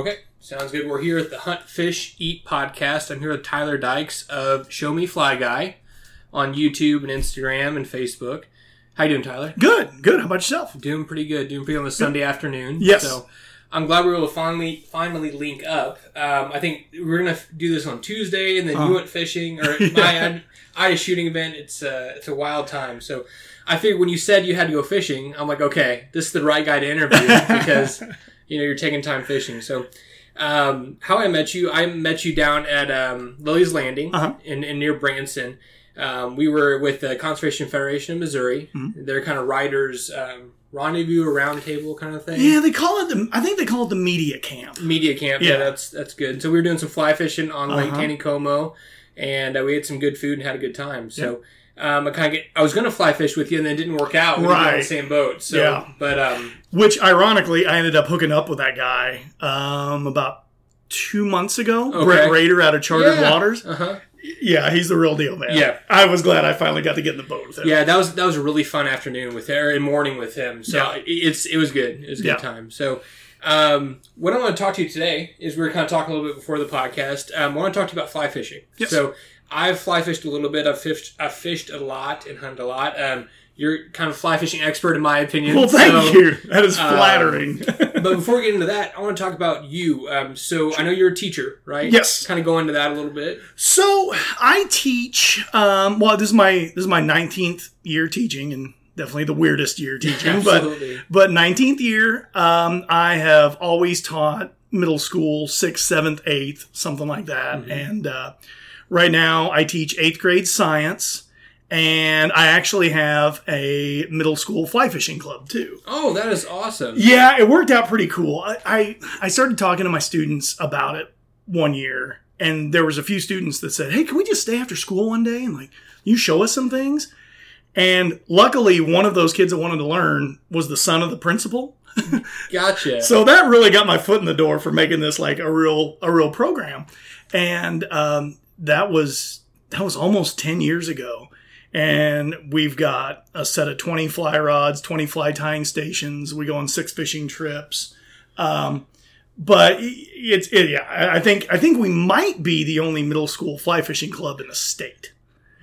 Okay, sounds good. We're here at the Hunt Fish Eat podcast. I'm here with Tyler Dykes of Show Me Fly Guy on YouTube and Instagram and Facebook. How you doing, Tyler? Good, good. How about yourself? Doing pretty good. Doing pretty good on a Sunday afternoon. Yes. So I'm glad we were able to finally finally link up. Um, I think we're gonna f- do this on Tuesday, and then you Uh-huh. went fishing, or my I had a shooting event. It's uh, it's a wild time. So I figured when you said you had to go fishing, I'm like, okay, this is the right guy to interview because you know you're taking time fishing. So. Um, how I met you, I met you down at um, Lilleys' Landing Uh-huh. in, in near Branson. Um, we were with the Conservation Federation of Missouri. Mm-hmm. They're kind of riders um, rendezvous or round table kind of thing. Yeah, they call it the. I think they call it the media camp. Media camp. Yeah. Yeah. that's that's good. So we were doing some fly fishing on Lake Uh-huh. Taneycomo, and uh, we had some good food and had a good time. So. Um, I kind of get. I was gonna fly fish with you, and then it didn't work out. We didn't on the Right. same boat. So, Yeah. but um, Which, ironically, I ended up hooking up with that guy um, about two months ago. Okay. Brett Raider out of Chartered yeah. Waters. Uh-huh. Yeah, he's the real deal, man. Yeah. I was glad I finally got to get in the boat with him. Yeah, that was that was a really fun afternoon with her and morning with him. So Yeah. it- it's it was good. It was a good Yeah. time. So um, what I want to talk to you today is we were kind of talking a little bit before the podcast. Um, I want to talk to you about fly fishing. Yes. So I've fly fished a little bit. I've fished I've fished a lot and hunted a lot. Um, you're kind of fly fishing expert in my opinion. Well, thank So- you. That is uh, flattering. but before we get into that, I want to talk about you. Um, so I know you're a teacher, right? Yes. Kind of go into that a little bit. So I teach. Um, well, this is my this is my nineteenth year teaching, and definitely the weirdest year teaching. but Absolutely. but nineteenth year, um, I have always taught middle school, sixth, seventh, eighth, something like that. And uh, right now, I teach eighth grade science, and I actually have a middle school fly fishing club too. Oh, that is awesome. Yeah, it worked out pretty cool. I, I I started talking to my students about it one year, and there was a few students that said, "Hey, can we just stay after school one day and like you show us some things?" And luckily, one of those kids that wanted to learn was the son of the principal. Gotcha. So that really got my foot in the door for making this like a real a real program, and um, that was that was almost ten years ago. And we've got a set of twenty fly rods, twenty fly tying stations. We go on six fishing trips. Um, but it's it, yeah, I think I think we might be the only middle school fly fishing club in the state.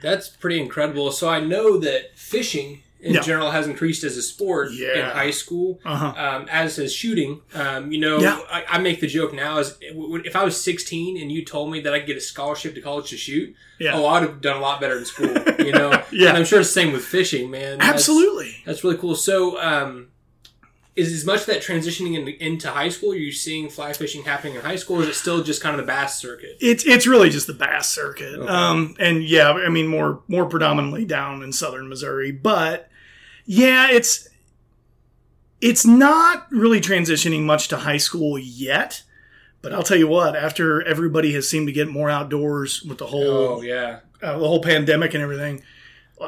That's pretty incredible. So I know that fishing in Yeah. general has increased as a sport in high school, Uh-huh. um, as has shooting. Um, you know, Yeah. I, I make the joke now is if I was 16 and you told me that I could get a scholarship to college to shoot, Yeah. oh, I would have done a lot better in school. You know, Yeah. And I'm sure it's the same with fishing, man. That's- Absolutely. that's, really cool. So. Um, is as much of that transitioning into, into high school? Are you seeing fly fishing happening in high school, or is it still just kind of the bass circuit? It's it's really just the bass circuit, Okay. um, and yeah, I mean more more predominantly down in southern Missouri, but yeah, it's it's not really transitioning much to high school yet. But I'll tell you what, after everybody has seemed to get more outdoors with the whole Oh yeah, uh, the whole pandemic and everything,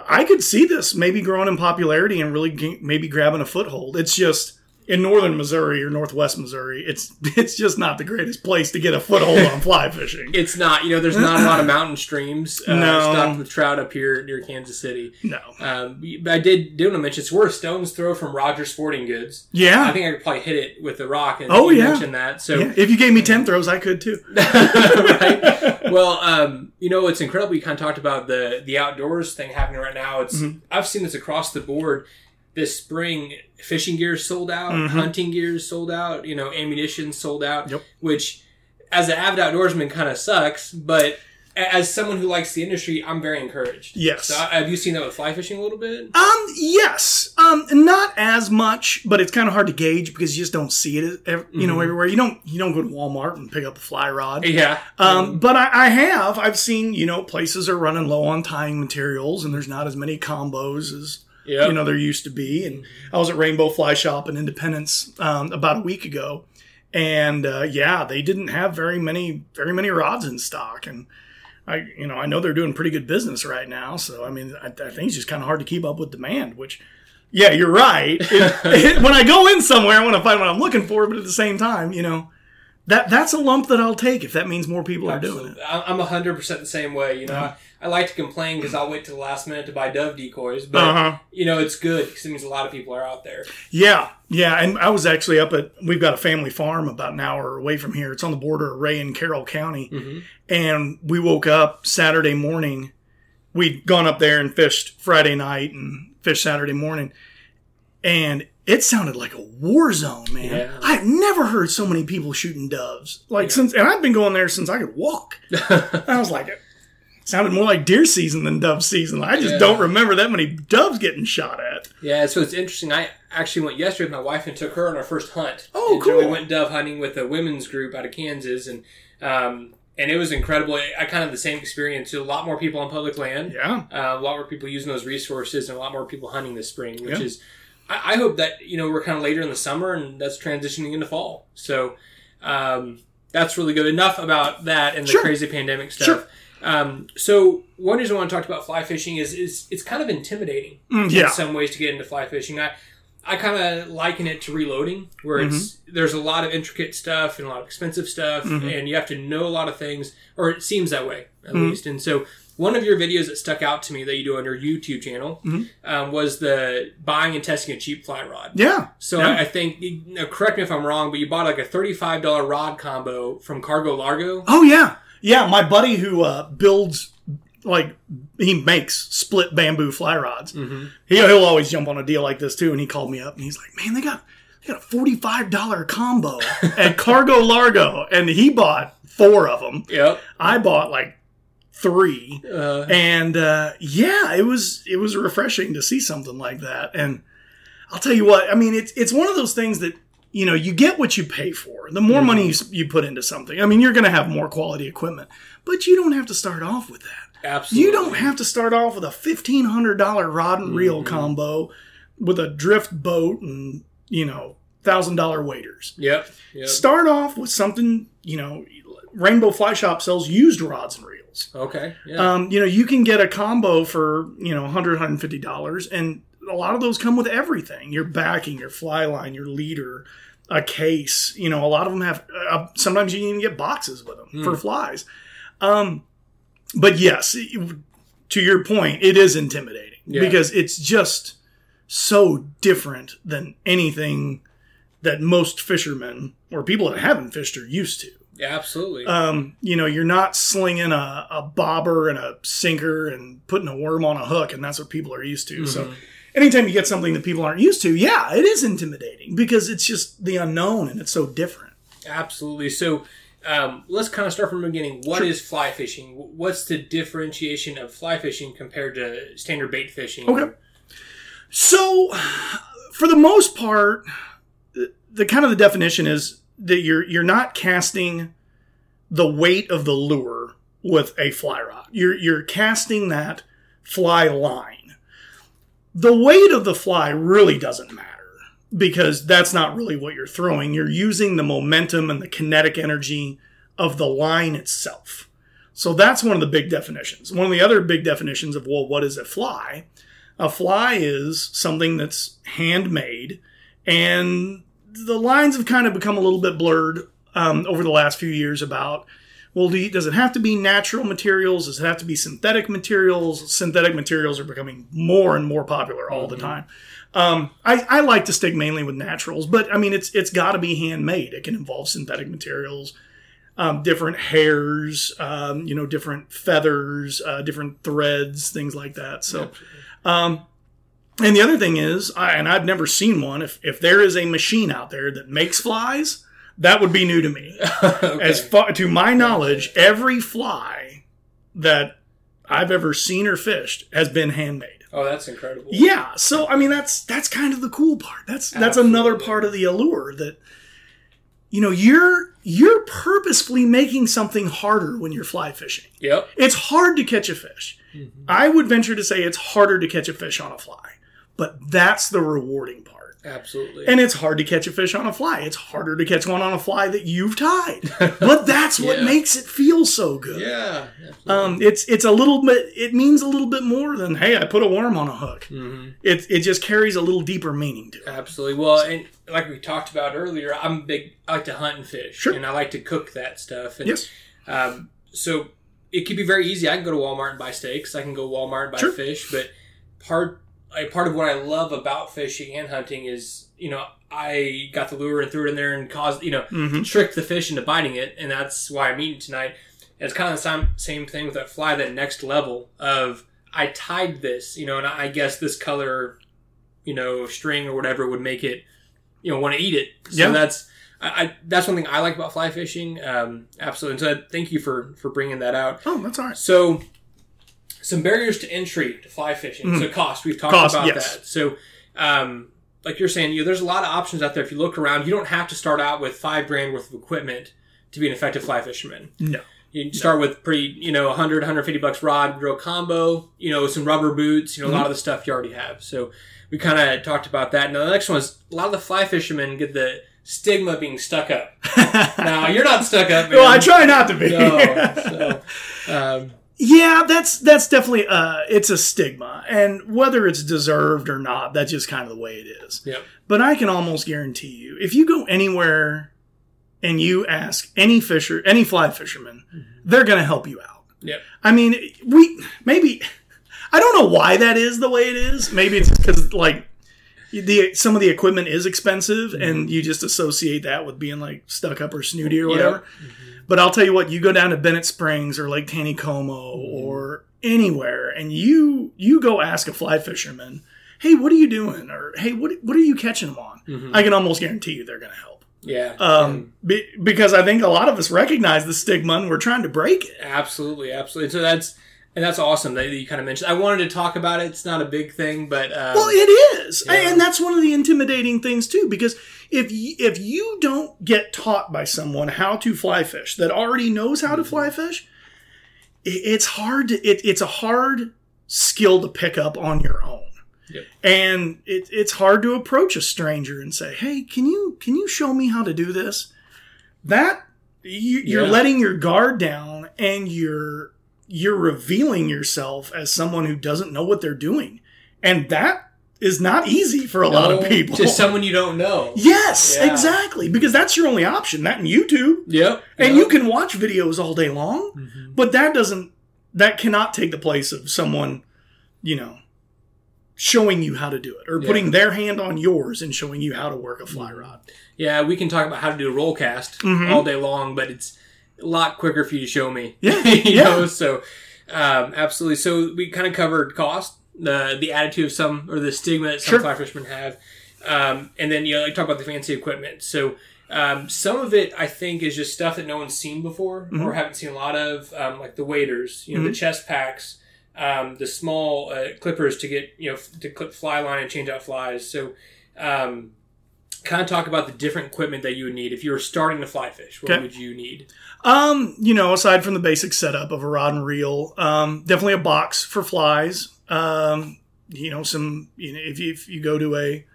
I could see this maybe growing in popularity and really g- maybe grabbing a foothold. It's just in northern Missouri or northwest Missouri, it's it's just not the greatest place to get a foothold on fly fishing. It's not. You know, there's not a lot of mountain streams uh, No. stocked with trout up here near Kansas City. No. Um, but I did do want to mention it's we're a stone's throw from Rogers Sporting Goods. Yeah. I think I could probably hit it with a rock. And Oh, you yeah. mentioned that. So yeah. If you gave me 10 throws, I could too. right. Well, um, you know, it's incredible. You kind of talked about the the outdoors thing happening right now. It's Mm-hmm. I've seen this across the board. This spring, fishing gear sold out, Mhm. hunting gear sold out. You know, ammunition sold out. Yep. Which, as an avid outdoorsman, kind of sucks. But as someone who likes the industry, I'm very encouraged. Yes. So, have you seen that with fly fishing a little bit? Um, yes. Um, not as much, but it's kind of hard to gauge because you just don't see it, you know, Mhm. everywhere. You don't, you don't go to Walmart and pick up a fly rod. Yeah. Um, but I, I have. I've seen, you know, places are running low on tying materials and there's not as many combos as, yeah. you know, there used to be. And I was at Rainbow Fly Shop in Independence um, about a week ago. And uh, yeah, they didn't have very many, very many rods in stock. And I, you know, I know they're doing pretty good business right now. So I mean, I, I think it's just kind of hard to keep up with demand. Which, yeah, you're right. It- it- when I go in somewhere, I want to find what I'm looking for, but at the same time, you know, that that's a lump that I'll take if that means more people are doing it. I'm hundred percent the same way. You know, I, I like to complain because I'll wait to the last minute to buy dove decoys, but Uh-huh. you know it's good because it means a lot of people are out there. Yeah, yeah, and I was actually up at we've got a family farm about an hour away from here. It's on the border of Ray and Carroll County, Mhm. and we woke up Saturday morning. We'd gone up there and fished Friday night and fished Saturday morning, and it sounded like a war zone, man. Yeah. I've never heard so many people shooting doves like Yeah. since, and I've been going there since I could walk. I was like, it sounded more like deer season than dove season. I just Yeah. don't remember that many doves getting shot at. Yeah, so it's interesting. I actually went yesterday with my wife and took her on our first hunt. Oh, And so we went dove hunting with a women's group out of Kansas, and um, and it was incredible. I, I kind of the same experience. A lot more people on public land. Yeah, Uh, a lot more people using those resources, and a lot more people hunting this spring, which Yeah. is. I, I hope that you know we're kind of later in the summer, and that's transitioning into fall. So um, that's really good. Enough about that and the Sure. crazy pandemic stuff. Sure. Um, so one reason I want to talk about fly fishing is, is it's kind of intimidating Mm, yeah. in some ways to get into fly fishing. I I kind of liken it to reloading, where it's Mm-hmm. there's a lot of intricate stuff and a lot of expensive stuff, Mhm. and you have to know a lot of things, or it seems that way at Mhm. least. And so one of your videos that stuck out to me that you do on your YouTube channel Mhm. um, was the buying and testing a cheap fly rod. Yeah. So Yeah. I, I think, you know, correct me if I'm wrong, but you bought like a thirty-five dollar rod combo from Cargo Largo. Oh yeah, yeah. My buddy who uh, builds like he makes split bamboo fly rods. Mm-hmm. He, he'll always jump on a deal like this too. And he called me up and he's like, "Man, they got they got a forty five dollar combo at Cargo Largo, and he bought four of them. Yep. I bought like three, Uh, and uh, yeah, it was it was refreshing to see something like that. And I'll tell you what, I mean, it's it's one of those things that you know you get what you pay for. The more money you, you put into something, I mean, you're going to have more quality equipment, but you don't have to start off with that. absolutely. You don't have to start off with a fifteen hundred dollar rod and reel Mhm. combo with a drift boat and you know thousand dollar waders. Yep. Yep. Start off with something you know. Rainbow Fly Shop sells used rods and reels. Okay. Yeah. Um, you know, you can get a combo for, you know, 100 $150, and a lot of those come with everything your backing, your fly line, your leader, a case. You know, a lot of them have, uh, sometimes you can even get boxes with them Hmm. for flies. Um, but yes, it- to your point, it is intimidating Yeah. because it's just so different than anything that most fishermen or people that haven't fished are used to. Yeah, absolutely. Um, you know, you're not slinging a, a bobber and a sinker and putting a worm on a hook, and that's what people are used to. So, Mhm. anytime you get something that people aren't used to, yeah, it is intimidating because it's just the unknown and it's so different. Absolutely. So um, let's kind of start from the beginning. What is Sure. fly fishing? What's the differentiation of fly fishing compared to standard bait fishing? Okay. So, for the most part, the, the kind of the definition is that you're you're not casting the weight of the lure with a fly rod. You're you're casting that fly line. The weight of the fly really doesn't matter because that's not really what you're throwing. You're using the momentum and the kinetic energy of the line itself. So that's one of the big definitions. One of the other big definitions of well, what is a fly? A fly is something that's handmade, and the lines have kind of become a little bit blurred um, over the last few years about well, do you, does it have to be natural materials? Does it have to be synthetic materials? Synthetic materials are becoming more and more popular all the Mhm. time. Um, I, I like to stick mainly with naturals, but I mean, it's it's got to be handmade. It can involve synthetic materials, um, different hairs, um, you know, different feathers, uh, different threads, things like that. So. And the other thing is, I, and I've never seen one. If if there is a machine out there that makes flies, that would be new to me. okay. As far to my knowledge, every fly that I've ever seen or fished has been handmade. oh, that's incredible. Yeah, so I mean that's that's kind of the cool part. That's that's another part of the allure that you know you're you're purposefully making something harder when you're fly fishing. Yep. It's hard to catch a fish. Mhm. I would venture to say it's harder to catch a fish on a fly, but that's the rewarding part. Absolutely. And it's hard to catch a fish on a fly. It's harder to catch one on a fly that you've tied. But that's what Yeah. makes it feel so good. yeah. Um, it's it's a little bit. It means a little bit more than hey, I put a worm on a hook. hmm It it just carries a little deeper meaning to it. Absolutely. Well, and like we talked about earlier, I'm big. I like to hunt and fish, Sure. and I like to cook that stuff. And, Yes. Um, so it could be very easy. I can go to Walmart and buy steaks. I can go to Walmart and buy Sure. fish. But part like, part of what I love about fishing and hunting is you know I got the lure and threw it in there and caused you know hmm tricked the fish into biting it, and that's why I'm eating tonight. And it's kind of the same same thing with that fly. That next level of I tied this, you know, and I guess this color, you know, string or whatever would make it, you know, want to eat it. So Yeah. that's I, I that's one thing I like about fly fishing. Um, absolutely. And so thank you for for bringing that out. Oh, that's all right. So, some barriers to entry to fly fishing. So, cost. We've talked Mm-hmm. Cost, about yes. that. So, um, like you're saying, you know, there's a lot of options out there. If you look around, you don't have to start out with five grand worth of equipment to be an effective fly fisherman. No. You start with pretty, you know, 100, 150 bucks rod, drill combo, you know, some rubber boots, you know, a Mm-hmm. lot of the stuff you already have. So, we kind of talked about that. Now, the next one is a lot of the fly fishermen get the stigma being stuck up. Now, you're not stuck up, man. well, I try not to be. No. So, um, Yeah, that's that's definitely uh it's a stigma. And whether it's deserved or not, that's just kind of the way it is. Yep. But I can almost guarantee you, if you go anywhere and you ask any fisher, any fly fisherman, they're going to help you out. Yep. I mean, we maybe I don't know why that is the way it is. Maybe it's because like the some of the equipment is expensive, and you just associate that with being like stuck up or snooty or whatever. But I'll tell you what, you go down to Bennett Springs or Lake Taneycomo or anywhere, and you you go ask a fly fisherman, "Hey, what are you doing?" or "Hey, what what are you catching them on?" Mhm. I can almost guarantee you they're going to help. Yeah. Um, be, because I think a lot of us recognize the stigma and we're trying to break it. absolutely, absolutely. So that's and that's awesome that you kind of mentioned. I wanted to talk about it. It's not a big thing, but um, Well, it is, Yeah. and that's one of the intimidating things too. Because if you, if you don't get taught by someone how to fly fish that already knows how to Mm-hmm. fly fish, it, it's hard. To, it, it's a hard skill to pick up on your own, Yep. and it, it's hard to approach a stranger and say, "Hey, can you can you show me how to do this?" That you, you're Yeah. letting your guard down, and you're you're revealing yourself as someone who doesn't know what they're doing. And that is not easy for a lot of people. to someone you don't know. yes, Yeah. exactly. Because that's your only option, that and YouTube. Yep. And yep. you can watch videos all day long, Mhm. but that doesn't that cannot take the place of someone, you know, showing you how to do it or Yeah. putting their hand on yours and showing you how to work a fly Mm-hmm. rod. Yeah, we can talk about how to do a roll cast Mhm. all day long, but it's a lot quicker for you to show me. Yeah, you yeah. know. So, um, absolutely. So we kind of covered cost, the the attitude of some or the stigma that some Sure. fly fishermen have, um, and then you know, like talk about the fancy equipment. So. Um, some of it, I think, is just stuff that no one's seen before Mm-hmm. or haven't seen a lot of, um, like the waders, you know, the chest packs, um, the small uh, clippers to get, you know, f- to clip fly line and change out flies. So, um, kind of talk about the different equipment that you would need if you were starting to fly fish. What Okay. would you need? Um, you know, aside from the basic setup of a rod and reel, um, definitely a box for flies. Um, you know, some you know, if you, if you go to a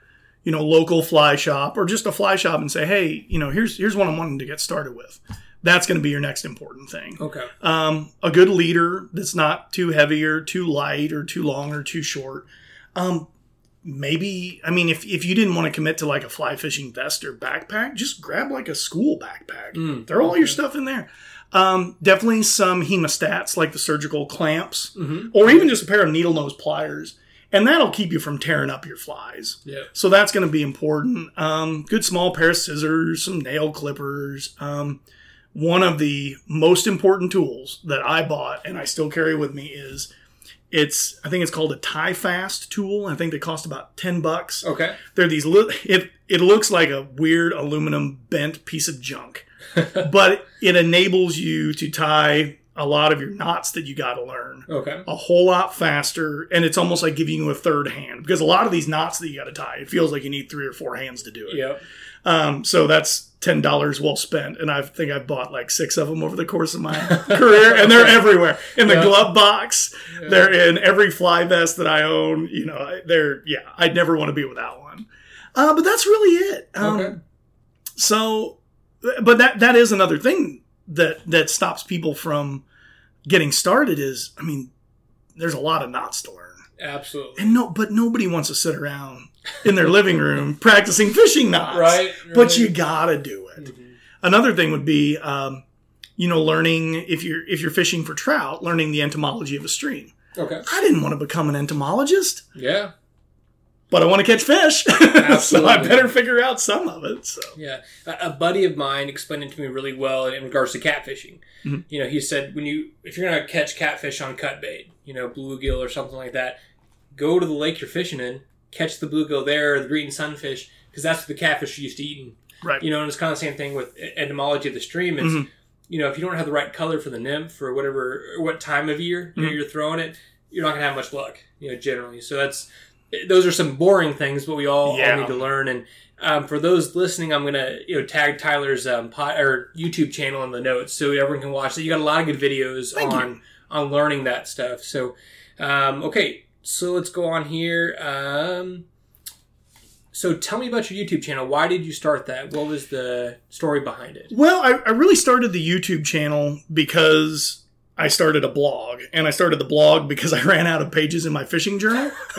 you know local fly shop or just a fly shop and say, hey, you know, here's here's what I'm wanting to get started with. That's going to be your next important thing. Okay. Um, a good leader that's not too heavy or too light or too long or too short. Um, maybe I mean, if if you didn't want to commit to like a fly fishing vest or backpack, just grab like a school backpack. Mm, Throw all your stuff in there. Um, definitely some hemostats like the surgical clamps, Mhm. or even just a pair of needle nose pliers, and that'll keep you from tearing up your flies. Yeah. So that's going to be important. Um, good small pair of scissors, some nail clippers. Um, one of the most important tools that I bought and I still carry with me is it's I think it's called a tie fast tool. I think they cost about ten bucks. Okay. They're these li- it it looks like a weird aluminum bent piece of junk, but it enables you to tie a lot of your knots that you got to learn Okay. a whole lot faster and it's almost like giving you a third hand because a lot of these knots that you got to tie it feels like you need three or four hands to do it Yep. um, so that's ten dollars well spent and i think i've bought like six of them over the course of my career and they're everywhere in the Yeah. glove box they're in every fly vest that i own you know they're yeah i'd never want to be without one Uh, but that's really it. Um, Okay. So, but that that is another thing that that stops people from getting started. Is I mean, there's a lot of knots to learn, Absolutely. and no, but nobody wants to sit around in their living room practicing fishing knots. Right. But you gotta do it. Mhm. Another thing would be, um, you know, learning if you're if you're fishing for trout, learning the entomology of a stream. Okay. I didn't want to become an entomologist, Yeah. But I want to catch fish, so I better figure out some of it. So Yeah, a, a buddy of mine explained it to me really well in regards to catfishing. Mhm. You know, he said when you if you're gonna catch catfish on cut bait, you know, bluegill or something like that, go to the lake you're fishing in, catch the bluegill there, or the green sunfish, because that's what the catfish are used to eating. right, You know, and it's kind of the same thing with e- entomology of the stream. It's Mhm. you know, if you don't have the right color for the nymph or whatever, or what time of year you know, Mhm. you're throwing it, you're not gonna have much luck. You know, generally. So that's those are some boring things, but we all, Yeah. all need to learn. And um, for those listening, I'm gonna you know tag Tyler's um, pod, or YouTube channel in the notes so everyone can watch it. You got a lot of good videos Thank on you. on learning that stuff. So um, okay, so let's go on here. Um, so tell me about your YouTube channel. Why did you start that? What was the story behind it? Well, I, I really started the YouTube channel because I started a blog, and I started the blog because I ran out of pages in my fishing journal.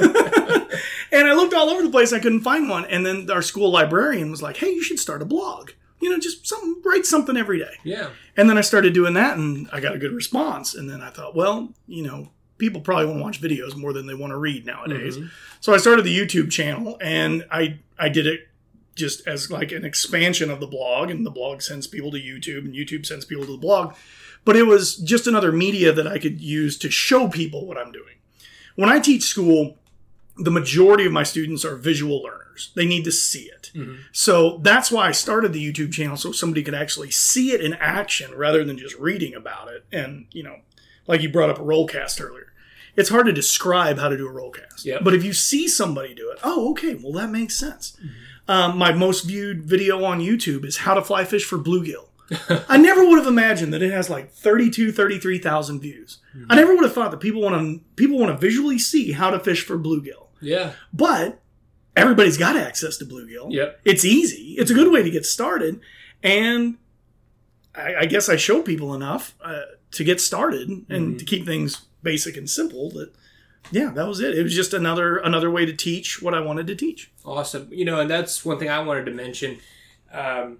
and I looked all over the place, I couldn't find one. And then our school librarian was like, "Hey, you should start a blog. You know, just some write something every day." Yeah. And then I started doing that, and I got a good response. And then I thought, well, you know, people probably want to watch videos more than they want to read nowadays. Mhm. So I started the YouTube channel, and I I did it just as like an expansion of the blog, and the blog sends people to YouTube, and YouTube sends people to the blog. But it was just another media that I could use to show people what I'm doing. When I teach school, the majority of my students are visual learners. They need to see it. Mhm. So that's why I started the YouTube channel so somebody could actually see it in action rather than just reading about it. And, you know, like you brought up a roll cast earlier. It's hard to describe how to do a rollcast. Yep. But if you see somebody do it, oh, okay, well, that makes sense. Mm-hmm. Um, my most viewed video on YouTube is how to fly fish for bluegill. I never would have imagined that it has like 32, 33,000 views. Mm-hmm. I never would have thought that people want to people want to visually see how to fish for bluegill. Yeah. But everybody's got access to bluegill. Yep. It's easy. It's a good way to get started, and I, I guess I show people enough uh, to get started and Mhm. to keep things basic and simple. That yeah, that was it. It was just another another way to teach what I wanted to teach. Awesome. You know, and that's one thing I wanted to mention. Um,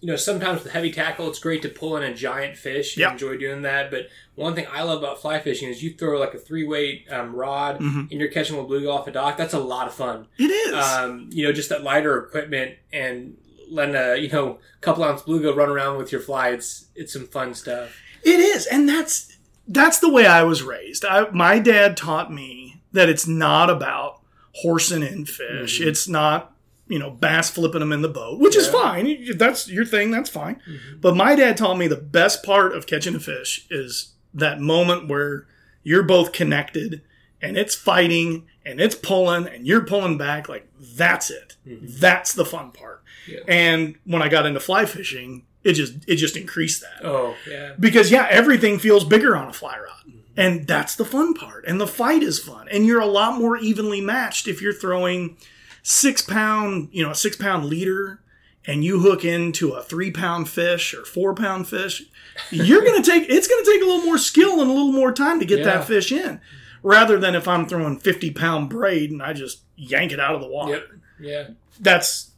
you know, sometimes with heavy tackle, it's great to pull in a giant fish. You Yep. enjoy doing that. But one thing I love about fly fishing is you throw like a three weight um, rod Mhm. and you're catching a bluegill off a dock. That's a lot of fun. It is. Um, you know, just that lighter equipment and letting a you know couple ounce bluegill run around with your fly. It's it's some fun stuff. It is, and that's that's the way I was raised. I, my dad taught me that it's not about horsing in fish. Mhm. It's not you know bass flipping them in the boat, which is fine. That's your thing. That's fine. Mhm. But my dad taught me the best part of catching a fish is that moment where you're both connected and it's fighting and it's pulling and you're pulling back. Like that's it. Mhm. That's the fun part. Yeah. And when I got into fly fishing, it just it just increased that Oh yeah. because yeah, everything feels bigger on a fly rod. And that's the fun part. And the fight is fun. And you're a lot more evenly matched if you're throwing six pound, you know, a six pound leader and you hook into a three pound fish or four pound fish. You're going to take, it's going to take a little more skill and a little more time to get Yeah. that fish in rather than if I'm throwing 50 pound braid and I just yank it out of the water. Yep. Yeah. That's,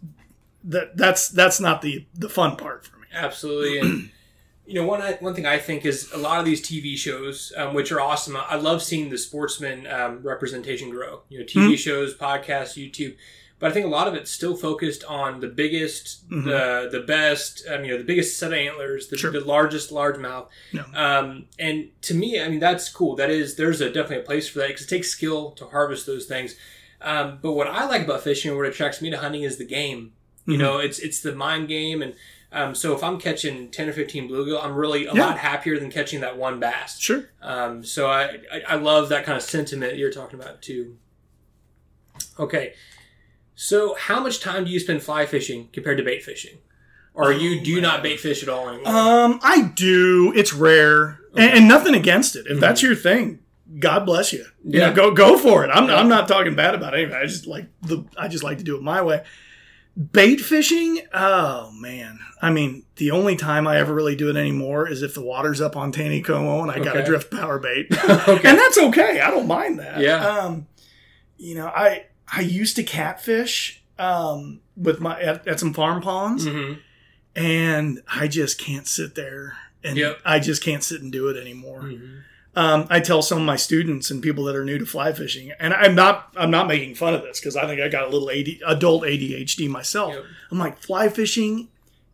that, that's, that's not the, the fun part for me. Absolutely, and you know one one thing I think is a lot of these TV shows, um, which are awesome. I love seeing the sportsman um, representation grow. You know, TV Mhm. shows, podcasts, YouTube. But I think a lot of it's still focused on the biggest, Mhm. the the best, um, you know, the biggest set of antlers, the, Sure. the largest largemouth. No. Um, and to me, I mean, that's cool. That is, there's a definitely a place for that because it takes skill to harvest those things. Um, but what I like about fishing, and what attracts me to hunting, is the game. You Mhm. know, it's it's the mind game, and um, so if I'm catching ten or fifteen bluegill, I'm really a Yeah. lot happier than catching that one bass. Sure. Um, so I, I I love that kind of sentiment you're talking about too. Okay, so how much time do you spend fly fishing compared to bait fishing, or you Oh, do not bait fish at all anymore? Um, I do. It's rare, and, and nothing against it. If that's your thing, God bless you. You Yeah. know, go go for it. I'm Yeah. I'm not talking bad about it. I just like the I just like to do it my way. Bait fishing? Oh man. I mean, the only time I ever really do it anymore is if the water's up on Taneycomo and I got a drift power bait. okay. and that's okay. I don't mind that. Yeah. Um, you know, I I used to catfish um, with my at, at some farm ponds, hmm and I just can't sit there and Yep. I just can't sit and do it anymore. hmm Um, I tell some of my students and people that are new to fly fishing, and I'm not I'm not making fun of this because I think I got a little AD, adult ADHD myself. Yep. I'm like fly fishing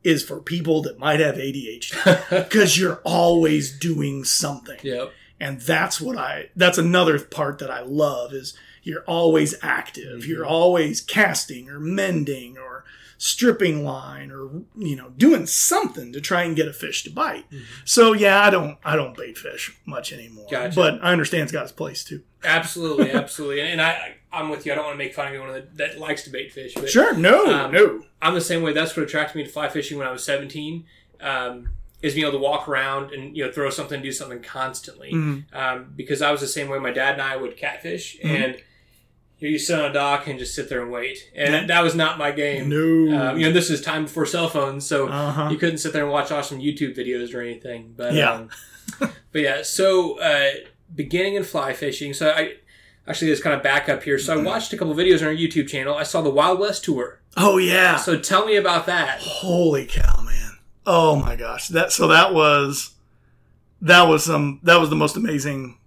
is for people that might have ADHD because you're always doing something yep. and that's what i that's another part that i love is you're always active Mm-hmm. you're always casting or mending or stripping line or you know doing something to try and get a fish to bite so yeah i don't i don't bait fish much anymore Mm-hmm. Gotcha. but i understand it's got its place too Absolutely, absolutely. And I, I'm with you. I don't want to make fun of anyone that, that likes to bait fish, but sure no Um, no I'm the same way. That's what attracted me to fly fishing when I was 17. Um, is being able to walk around and you know throw something, do something constantly. Mhm. Um, because I was the same way. My dad and I would catfish, Mhm. and you you sit on a dock and just sit there and wait. And that was not my game. no Um, you know, this is time before cell phones, so uh-huh you couldn't sit there and watch awesome YouTube videos or anything. But Yeah. um, but yeah. So uh, beginning in fly fishing. So I actually just kind of back up here. So Mm-hmm. I watched a couple videos on our YouTube channel. I saw the Wild West tour. oh yeah So tell me about that. Holy cow, man! Oh my gosh, that so that was that was some that was the most amazing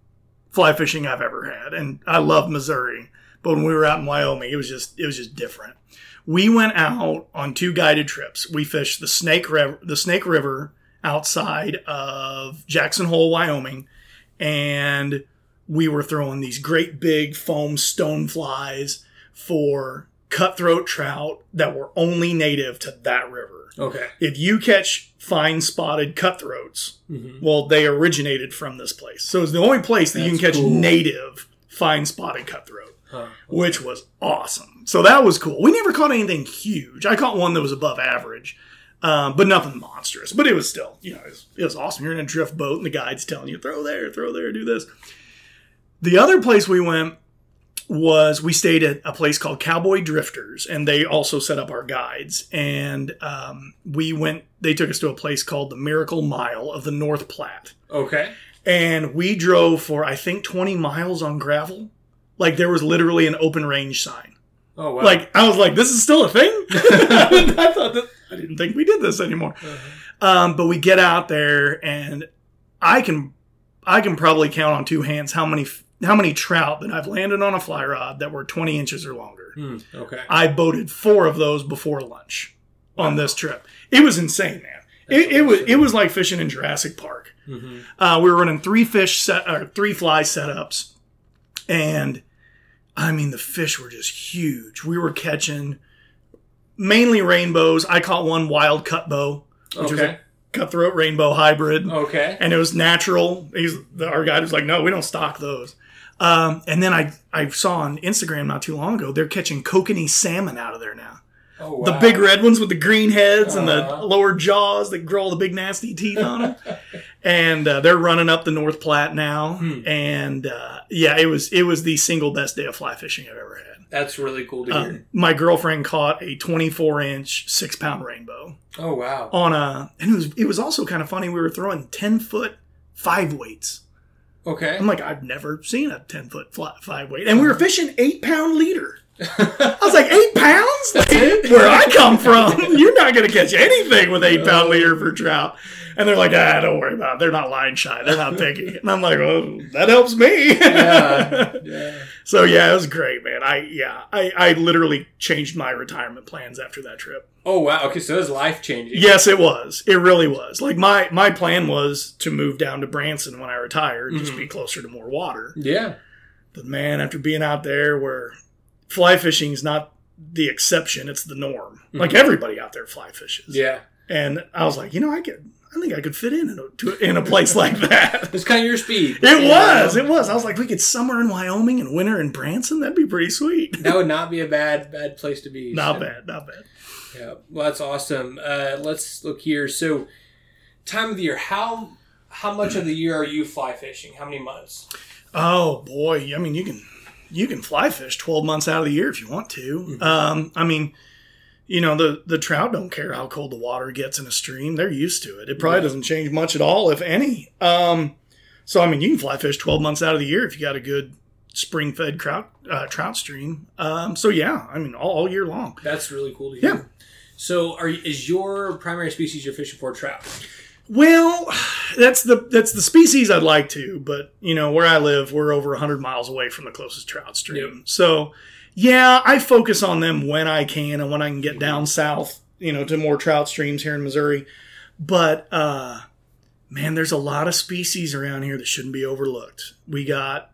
fly fishing I've ever had, and I love Missouri, but when we were out in Wyoming, it was just it was just different. We went out on two guided trips. We fished the Snake River, the Snake River outside of Jackson Hole, Wyoming, and we were throwing these great big foam stone flies for cutthroat trout that were only native to that river. Okay. If you catch fine spotted cutthroats, Mm-hmm. well, they originated from this place. So it's the only place that you can catch cool. native fine spotted cutthroat, Huh. which was awesome. So that was cool. We never caught anything huge. I caught one that was above average, um, but nothing monstrous. But it was still, you know, it was, it was awesome. You're in a drift boat and the guide's telling you, throw there, throw there, do this. The other place we went was we stayed at a place called Cowboy Drifters, and they also set up our guides. And um, we went, they took us to a place called the Miracle Mile of the North Platte. Okay. And we drove for, I think, 20 miles on gravel. Like there was literally an open range sign. Oh wow. Like I was like, this is still a thing. I thought that I didn't think we did this anymore. Uh-huh. Um, but we get out there, and I can, I can probably count on two hands how many how many trout that I've landed on a fly rod that were 20 inches or longer. Hmm, okay. I boated four of those before lunch on this trip. It was insane, man. It, it was it was like fishing in Jurassic Park. hmm Uh, we were running three fish set or three fly setups, and I mean the fish were just huge. We were catching mainly rainbows. I caught one wild cut bow, which was Okay. a cutthroat rainbow hybrid, Okay. and it was natural. He's our guy was like, "No, we don't stock those." Um, and then I I saw on Instagram not too long ago they're catching kokanee salmon out of there now. Oh wow. The big red ones with the green heads and the Uh-huh. lower jaws that grow all the big nasty teeth on them. and uh, they're running up the North Platte now. Hmm. And uh, yeah, it was it was the single best day of fly fishing I've ever had. That's really cool to hear. Um, my girlfriend caught a 24 inch six pound rainbow oh wow. on a, and it was it was also kind of funny. We were throwing 10 foot five weights. Okay. I'm like, I've never seen a 10 foot fly, five weight, and we were fishing eight pound leader. I was like, eight pounds? Like, where I come from, you're not going to catch anything with eight pound leader for trout. And they're like, ah, don't worry about it. They're not line shy. They're not picky. And I'm like, well, that helps me. yeah. Yeah. so yeah, it was great, man. I, yeah, I, I literally changed my retirement plans after that trip. Oh wow. Okay, so it was life changing. Yes, it was. It really was. Like my, my plan was to move down to Branson when I retired, just Mhm. be closer to more water. Yeah. But man, after being out there where fly fishing is not the exception, it's the norm. Like Mhm. everybody out there fly fishes. Yeah. And I was like, you know, I could, I think I could fit in in a, to, in a place like that. It's kind of your speed. It Yeah. was, it was. I was like, we could summer in Wyoming and winter in Branson. That'd be pretty sweet. That would not be a bad bad place to be. Not so. bad, not bad. Yeah, well, that's awesome. Uh, let's look here. So, time of the year. How how much of the year are you fly fishing? How many months? Oh boy, I mean, you can you can fly fish twelve months out of the year if you want to. Mhm. Um, I mean, you know the the trout don't care how cold the water gets in a stream; they're used to it. It probably doesn't change much at all, if any. Um, so I mean, you can fly fish twelve months out of the year if you got a good spring fed trout uh, trout stream. Um, so yeah, I mean, all, all year long. That's really cool to hear. Yeah. So, are is your primary species you're fishing for trout? Well, that's the that's the species I'd like to, but you know where I live, we're over hundred miles away from the closest trout stream. Yep. So, yeah, I focus on them when I can and when I can get down south, you know, to more trout streams here in Missouri. But uh, man, there's a lot of species around here that shouldn't be overlooked. We got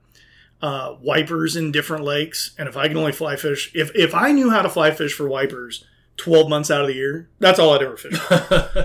uh, wipers in different lakes, and if I can only fly fish, if if I knew how to fly fish for wipers. 12 months out of the year. That's all I'd ever fish.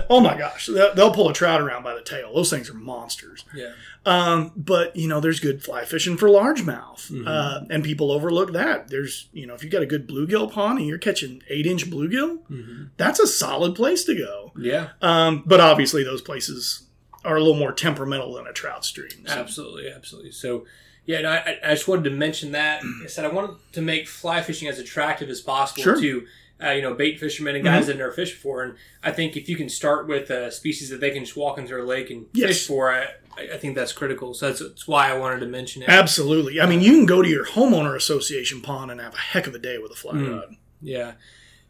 Oh my gosh, they'll pull a trout around by the tail. Those things are monsters. yeah. Um, but you know, there's good fly fishing for largemouth, Mhm. uh, and people overlook that. There's you know, if you've got a good bluegill pond and you're catching eight inch bluegill, hmm that's a solid place to go. Yeah. Um, but obviously, those places are a little more temperamental than a trout stream. So- Absolutely, absolutely. So, yeah, no, I, I just wanted to mention that. I said I wanted to make fly fishing as attractive as possible Sure. to uh, you know bait fishermen and guys that never fished before. And I think if you can start with a species that they can just walk into a lake and Yes. fish for, I, I think that's critical. So that's, that's why I wanted to mention it. Absolutely. I mean, you can go to your homeowner association pond and have a heck of a day with a fly Mm. rod. Yeah.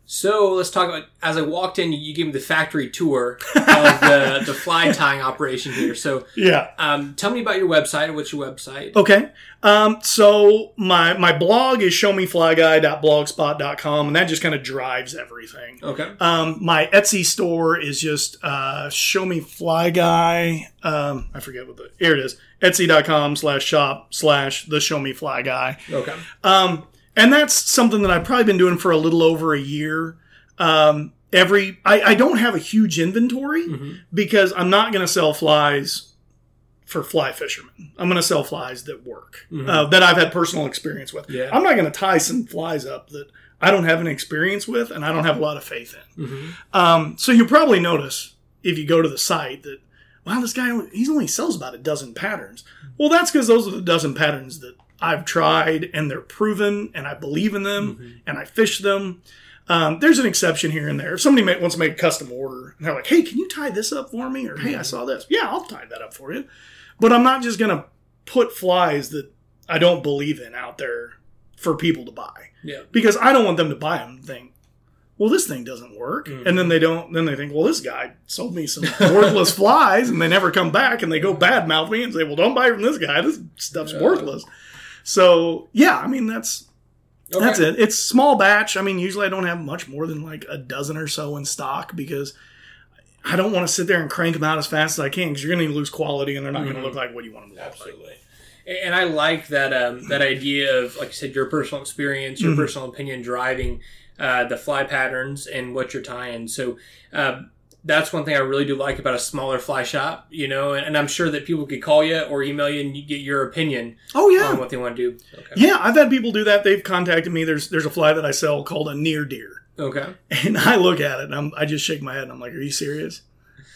So let's talk about. As I walked in, you gave me the factory tour of the, the fly tying operation here. So, Yeah. um, tell me about your website. What's your website? Okay. Um, so my my blog is showmeflyguy.blogspot.com and that just kind of drives everything. Okay. Um, my Etsy store is just uh, show me fly guy. Um, I forget what the here it is. Etsy.com slash shop slash the show me fly guy. Okay. Um, and that's something that I've probably been doing for a little over a year. Um, every I, I don't have a huge inventory Mhm. because I'm not going to sell flies for fly fishermen. I'm going to sell flies that work Mhm. uh, that I've had personal experience with. Yeah. I'm not going to tie some flies up that I don't have an experience with and I don't have a lot of faith in. hmm Um, so you probably notice if you go to the site that, wow, this guy he only sells about a dozen patterns. Well, that's because those are the dozen patterns that I've tried and they're proven and I believe in them and I fish them. Um, there's an exception here and there. If somebody ma- wants to make a custom order and they're like, hey, can you tie this up for me? Or hey, I saw this. Yeah, I'll tie that up for you. But I'm not just going to put flies that I don't believe in out there for people to buy Yeah. because I don't want them to buy them and think, well, this thing doesn't work. Mhm. And then they don't, then they think, well, this guy sold me some worthless flies and they never come back and they go bad mouth me and say, well, don't buy from this guy. This stuff's Yeah. worthless. So yeah, I mean, that's, Okay. that's it. It's small batch. I mean, usually I don't have much more than like a dozen or so in stock because I don't want to sit there and crank them out as fast as I can because you're going to lose quality and they're not going Mhm. to look like what you want them to look like. Absolutely. And I like that um, that idea of, like you said, your personal experience, your Mhm. personal opinion driving uh, the fly patterns and what you're tying. So um, that's one thing I really do like about a smaller fly shop, you know. And, and I'm sure that people could call you or email you and you get your opinion Oh yeah. on what they want to do. Okay. Yeah, I've had people do that. They've contacted me. There's there's a fly that I sell called a near deer. Okay. And I look at it and I'm, I just shake my head and I'm like, "Are you serious?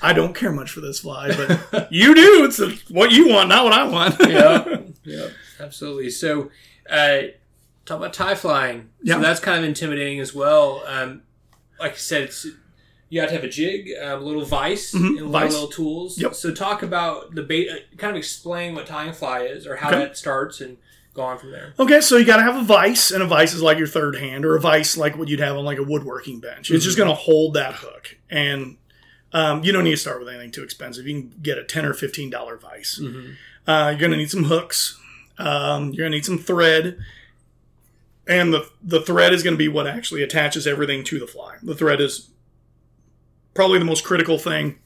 I don't care much for this fly, but you do. It's the, what you want, not what I want." yeah. Yeah. Absolutely. So, uh, talk about tie flying. Yeah. So that's kind of intimidating as well. Um, like I said, it's you have to have a jig, a little vise, Mhm, and a lot of little tools. Yep. So talk about the bait. Uh, kind of explain what tying a fly is, or how Okay. that starts, and go on from there. Okay, so you got to have a vise, and a vise is like your third hand, or a vise like what you'd have on like a woodworking bench. It's just going to hold that hook, and um, you don't need to start with anything too expensive. You can get a ten or fifteen dollar vise. Mm-hmm. Uh, you're going to need some hooks. Um, you're going to need some thread. And the, the thread is going to be what actually attaches everything to the fly. The thread is probably the most critical thing.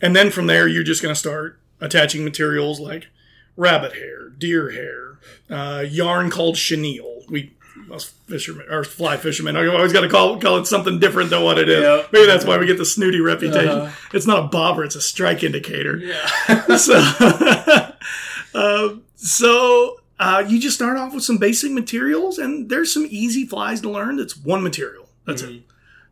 And then from there, you're just going to start attaching materials like rabbit hair, deer hair, uh, yarn called chenille. We, us fishermen, or fly fishermen, I always got to call, call it something different than what it is. Yep. Maybe that's why we get the snooty reputation. Uh-huh. It's not a bobber, it's a strike indicator Yeah. so, um, so uh, you just start off with some basic materials, and there's some easy flies to learn. That's one material. That's Mhm. it.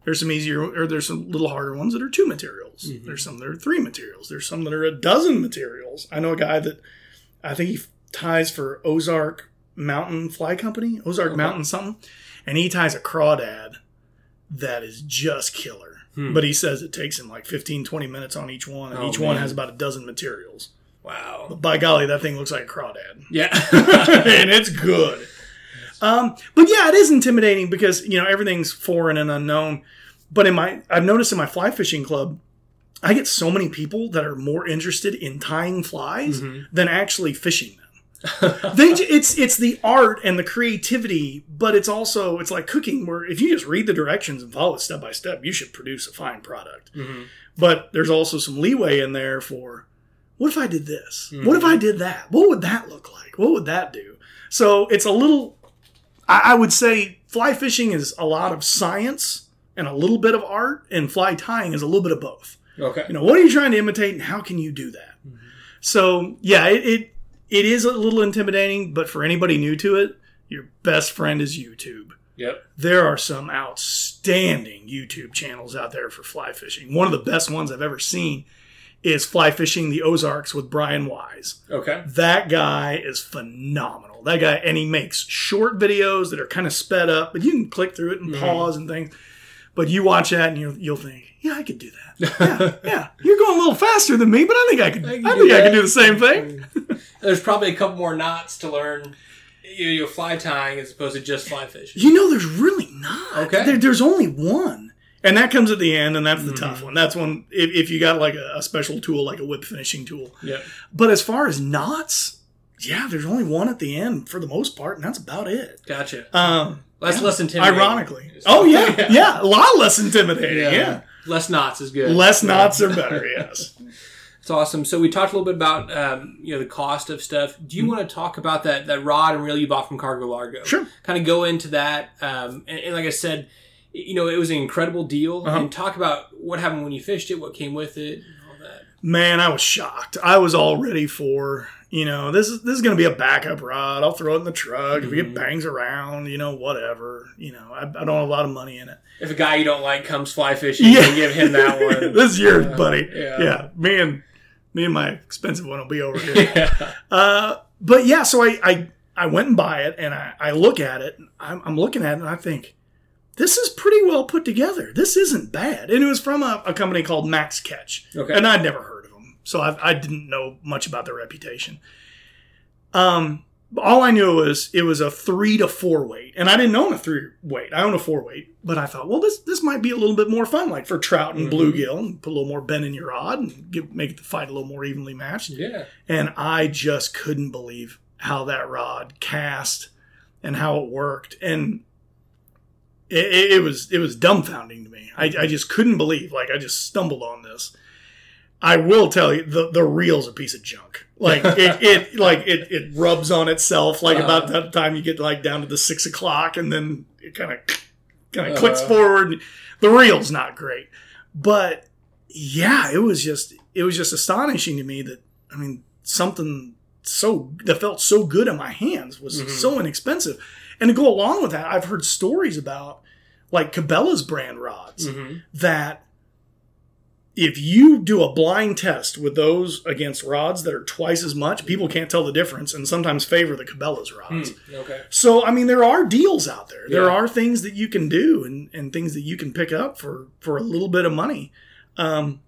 There's some easier, or there's some little harder ones that are two materials. Mhm. There's some that are three materials. There's some that are a dozen materials. I know a guy that I think he ties for Ozark Mountain Fly Company, Ozark Okay. Mountain something, and he ties a crawdad that is just killer. Hmm. But he says it takes him like 15, 20 minutes on each one, and Oh, each one has about a dozen materials. Wow. But by golly, that thing looks like a crawdad. Yeah. and it's good. Um, but yeah, it is intimidating because you know everything's foreign and unknown. But in my, I've noticed in my fly fishing club, I get so many people that are more interested in tying flies Mhm. than actually fishing them. They, it's it's the art and the creativity, but it's also it's like cooking where if you just read the directions and follow it step by step, you should produce a fine product. Mhm. But there's also some leeway in there for what if I did this? What if I did that? What would that look like? What would that do? So it's a little, I, I would say fly fishing is a lot of science and a little bit of art, and fly tying is a little bit of both. Okay. You know, what are you trying to imitate and how can you do that? Mm-hmm. So yeah, it, it it is a little intimidating, but for anybody new to it, your best friend is YouTube Yep. there are some outstanding YouTube channels out there for fly fishing. One of the best ones I've ever seen is Fly Fishing the Ozarks with Brian Wise. Okay. That guy is phenomenal. That guy, and he makes short videos that are kind of sped up, but you can click through it and pause and things. But you watch that and you'll, you'll think, yeah, I could do that. Yeah, yeah. You're going a little faster than me, but I think I could. I, can think do I could do the same thing. There's probably a couple more knots to learn. You you know, fly tying as opposed to just fly fishing. You know, there's really not. Okay. There, there's only one. And that comes at the end, and that's the Mm-hmm. tough one. That's one, if, if you got like a, a special tool, like a whip finishing tool. Yep. But as far as knots, yeah, there's only one at the end for the most part, and that's about it. Gotcha. Um, That's yeah, less intimidating. Ironically. Oh, yeah, Yeah. yeah. A lot less intimidating, yeah. Less knots is good. Less knots are better, yes. It's awesome. So we talked a little bit about um, you know the cost of stuff. Do you want to talk about that that rod and reel you bought from Cargo Largo? Sure. Kind of go into that, um, and, and like I said, you know it was an incredible deal. Uh-huh. And talk about what happened when you fished it, what came with it, and all that. Man, I was shocked. I was all ready for, you know, this is this is going to be a backup rod. I'll throw it in the truck. If it Mm-hmm. bangs around, you know, whatever. You know, I, I don't have a lot of money in it. If a guy you don't like comes fly fishing, Yeah. you give him that one. this is yours, buddy. yeah. Yeah. me and me and my expensive one will be over here. yeah. uh, but yeah, so I, I I went and buy it, and I, I look at it. I'm, I'm looking at it, and I think this is pretty well put together. This isn't bad, and it was from a, a company called Maxcatch, Okay. and I'd never heard of them, so I, I didn't know much about their reputation. Um, all I knew was it was a three to four weight, and I didn't own a three weight. I own a four weight, but I thought, well, this this might be a little bit more fun, like for trout and Mhm. bluegill, and put a little more bend in your rod and give, make the fight a little more evenly matched. yeah. And I just couldn't believe how that rod cast and how it worked, and it, it, it was it was dumbfounding to me. I, I just couldn't believe, like I just stumbled on this. I will tell you, the the reel's a piece of junk. Like it, it like it, it rubs on itself. Like about Uh-huh. that time you get like down to the six o'clock, and then it kind of kind of clicks Uh-huh. forward. The reel's not great, but yeah, it was just it was just astonishing to me that I mean something so that felt so good in my hands was Mhm. so inexpensive, and to go along with that, I've heard stories about like Cabela's brand rods hmm that if you do a blind test with those against rods that are twice as much, people can't tell the difference and sometimes favor the Cabela's rods. Okay. So, I mean, there are deals out there. There Yeah. are things that you can do and, and things that you can pick up for, for a little bit of money. Um,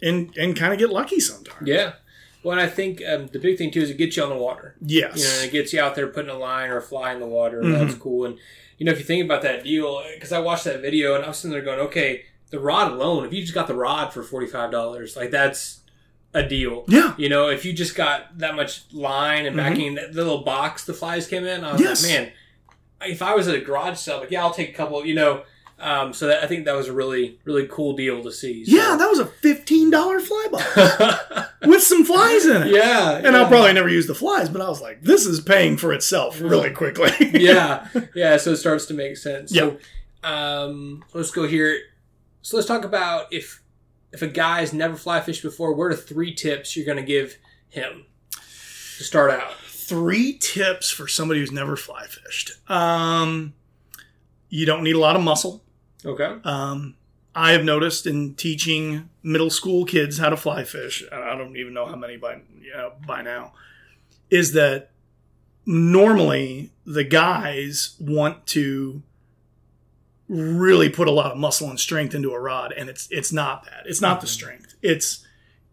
and, and kind of get lucky sometimes. Yeah. Well, and I think um, the big thing too is it gets you on the water. Yes. You know, it gets you out there putting a line or a fly in the water. Mhm. That's cool. And you know, if you think about that deal, because I watched that video and I was sitting there going, okay, the rod alone, if you just got the rod for forty five dollars, like that's a deal. yeah. You know, if you just got that much line and backing, that the little box the flies came in, I was Yes. like, man, if I was at a garage sale, like, yeah, I'll take a couple. You know, um, so that, I think that was a really, really cool deal to see. So. Yeah, that was a $15 fly box with some flies in it. yeah, And I'll probably never use the flies, but I was like, this is paying for itself really quickly. yeah, yeah. So it starts to make sense. Yep. So, um, let's go here. So let's talk about if if a guy's never fly fished before, what are three tips you're going to give him to start out? Three tips for somebody who's never fly fished. Um, you don't need a lot of muscle. Okay. Um, I have noticed in teaching middle school kids how to fly fish, and I don't even know how many by you know, by now, is that normally the guys want to really put a lot of muscle and strength into a rod, and it's it's not that. It's not the strength. It's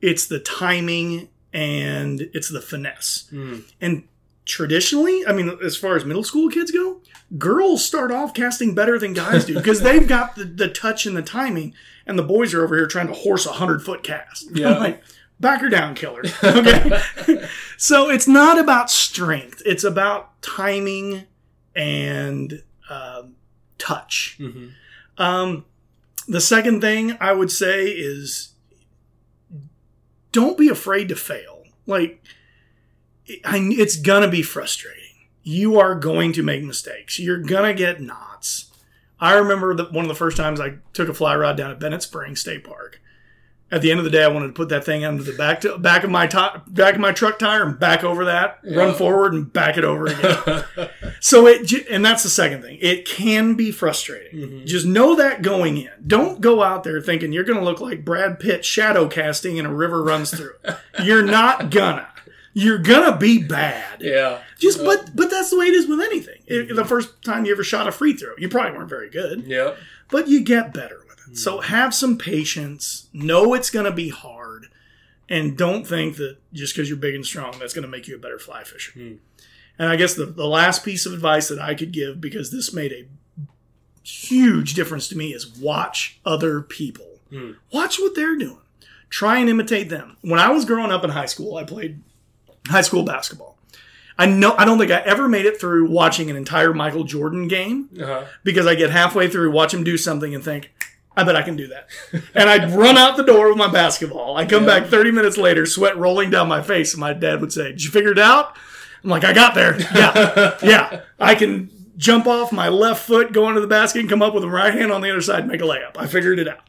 it's the timing and it's the finesse. Mm. And traditionally, I mean, as far as middle school kids go, girls start off casting better than guys do because they've got the, the touch and the timing, and the boys are over here trying to horse a hundred foot cast. Yeah. Like, back her down, killer. Okay. so it's not about strength; it's about timing and um, touch. hmm Um, the second thing I would say is don't be afraid to fail. Like, it's gonna be frustrating. You are going to make mistakes. You're gonna get knots. I remember that one of the first times I took a fly rod down at Bennett Springs State Park. At the end of the day, I wanted to put that thing under the back to, back of my ti- back of my truck tire and back over that, run forward and back it over again. So it, and that's the second thing. It can be frustrating. Mhm. Just know that going in. Don't go out there thinking you're going to look like Brad Pitt shadow casting and a river runs through. you're not gonna. You're gonna be bad. yeah. Just, but, but that's the way it is with anything. It- the first time you ever shot a free throw, you probably weren't very good, Yep. but you get better with it. So have some patience. Know it's going to be hard, and don't think that just because you're big and strong, that's going to make you a better fly fisher. Hmm. And I guess the, the last piece of advice that I could give, because this made a huge difference to me, is watch other people. Hmm. Watch what they're doing. Try and imitate them. When I was growing up in high school, I played high school basketball. I know I don't think I ever made it through watching an entire Michael Jordan game Uh-huh. because I get halfway through, watch him do something, and think, I bet I can do that. And I'd run out the door with my basketball. I come Yeah. back 30 minutes later, sweat rolling down my face, and my dad would say, Did you figure it out? I'm like, I got there. Yeah. yeah. I can jump off my left foot, go into the basket, and come up with the right hand on the other side and make a layup. I figured it out.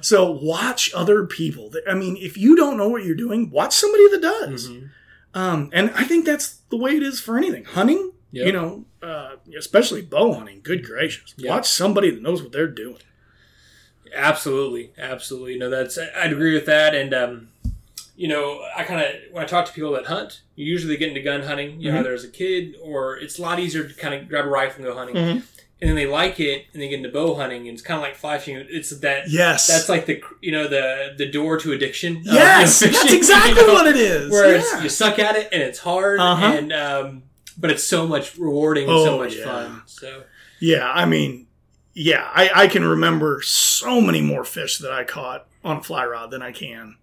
So watch other people. I mean, if you don't know what you're doing, watch somebody that does. Mhm. Um, and I think that's the way it is for anything. Hunting, Yep. you know, uh, especially bow hunting. Good gracious, Yeah. watch somebody that knows what they're doing. Absolutely, absolutely. No, that's I'd agree with that. And um, you know, I kind of when I talk to people that hunt, you usually get into gun hunting. You know, Mhm. either as a kid or it's a lot easier to kind of grab a rifle and go hunting. Mhm. And then they like it, and they get into bow hunting, and it's kind of like fly fishing. It's that Yes, that's like the you know the the door to addiction. of, you know, yes, that's exactly you know, what it is. Where it's, Yeah. you suck at it and it's hard, Uh-huh. and um, but it's so much rewarding and so Oh, much yeah. fun. So Yeah, I mean, yeah, I, I can remember so many more fish that I caught on a fly rod than I can,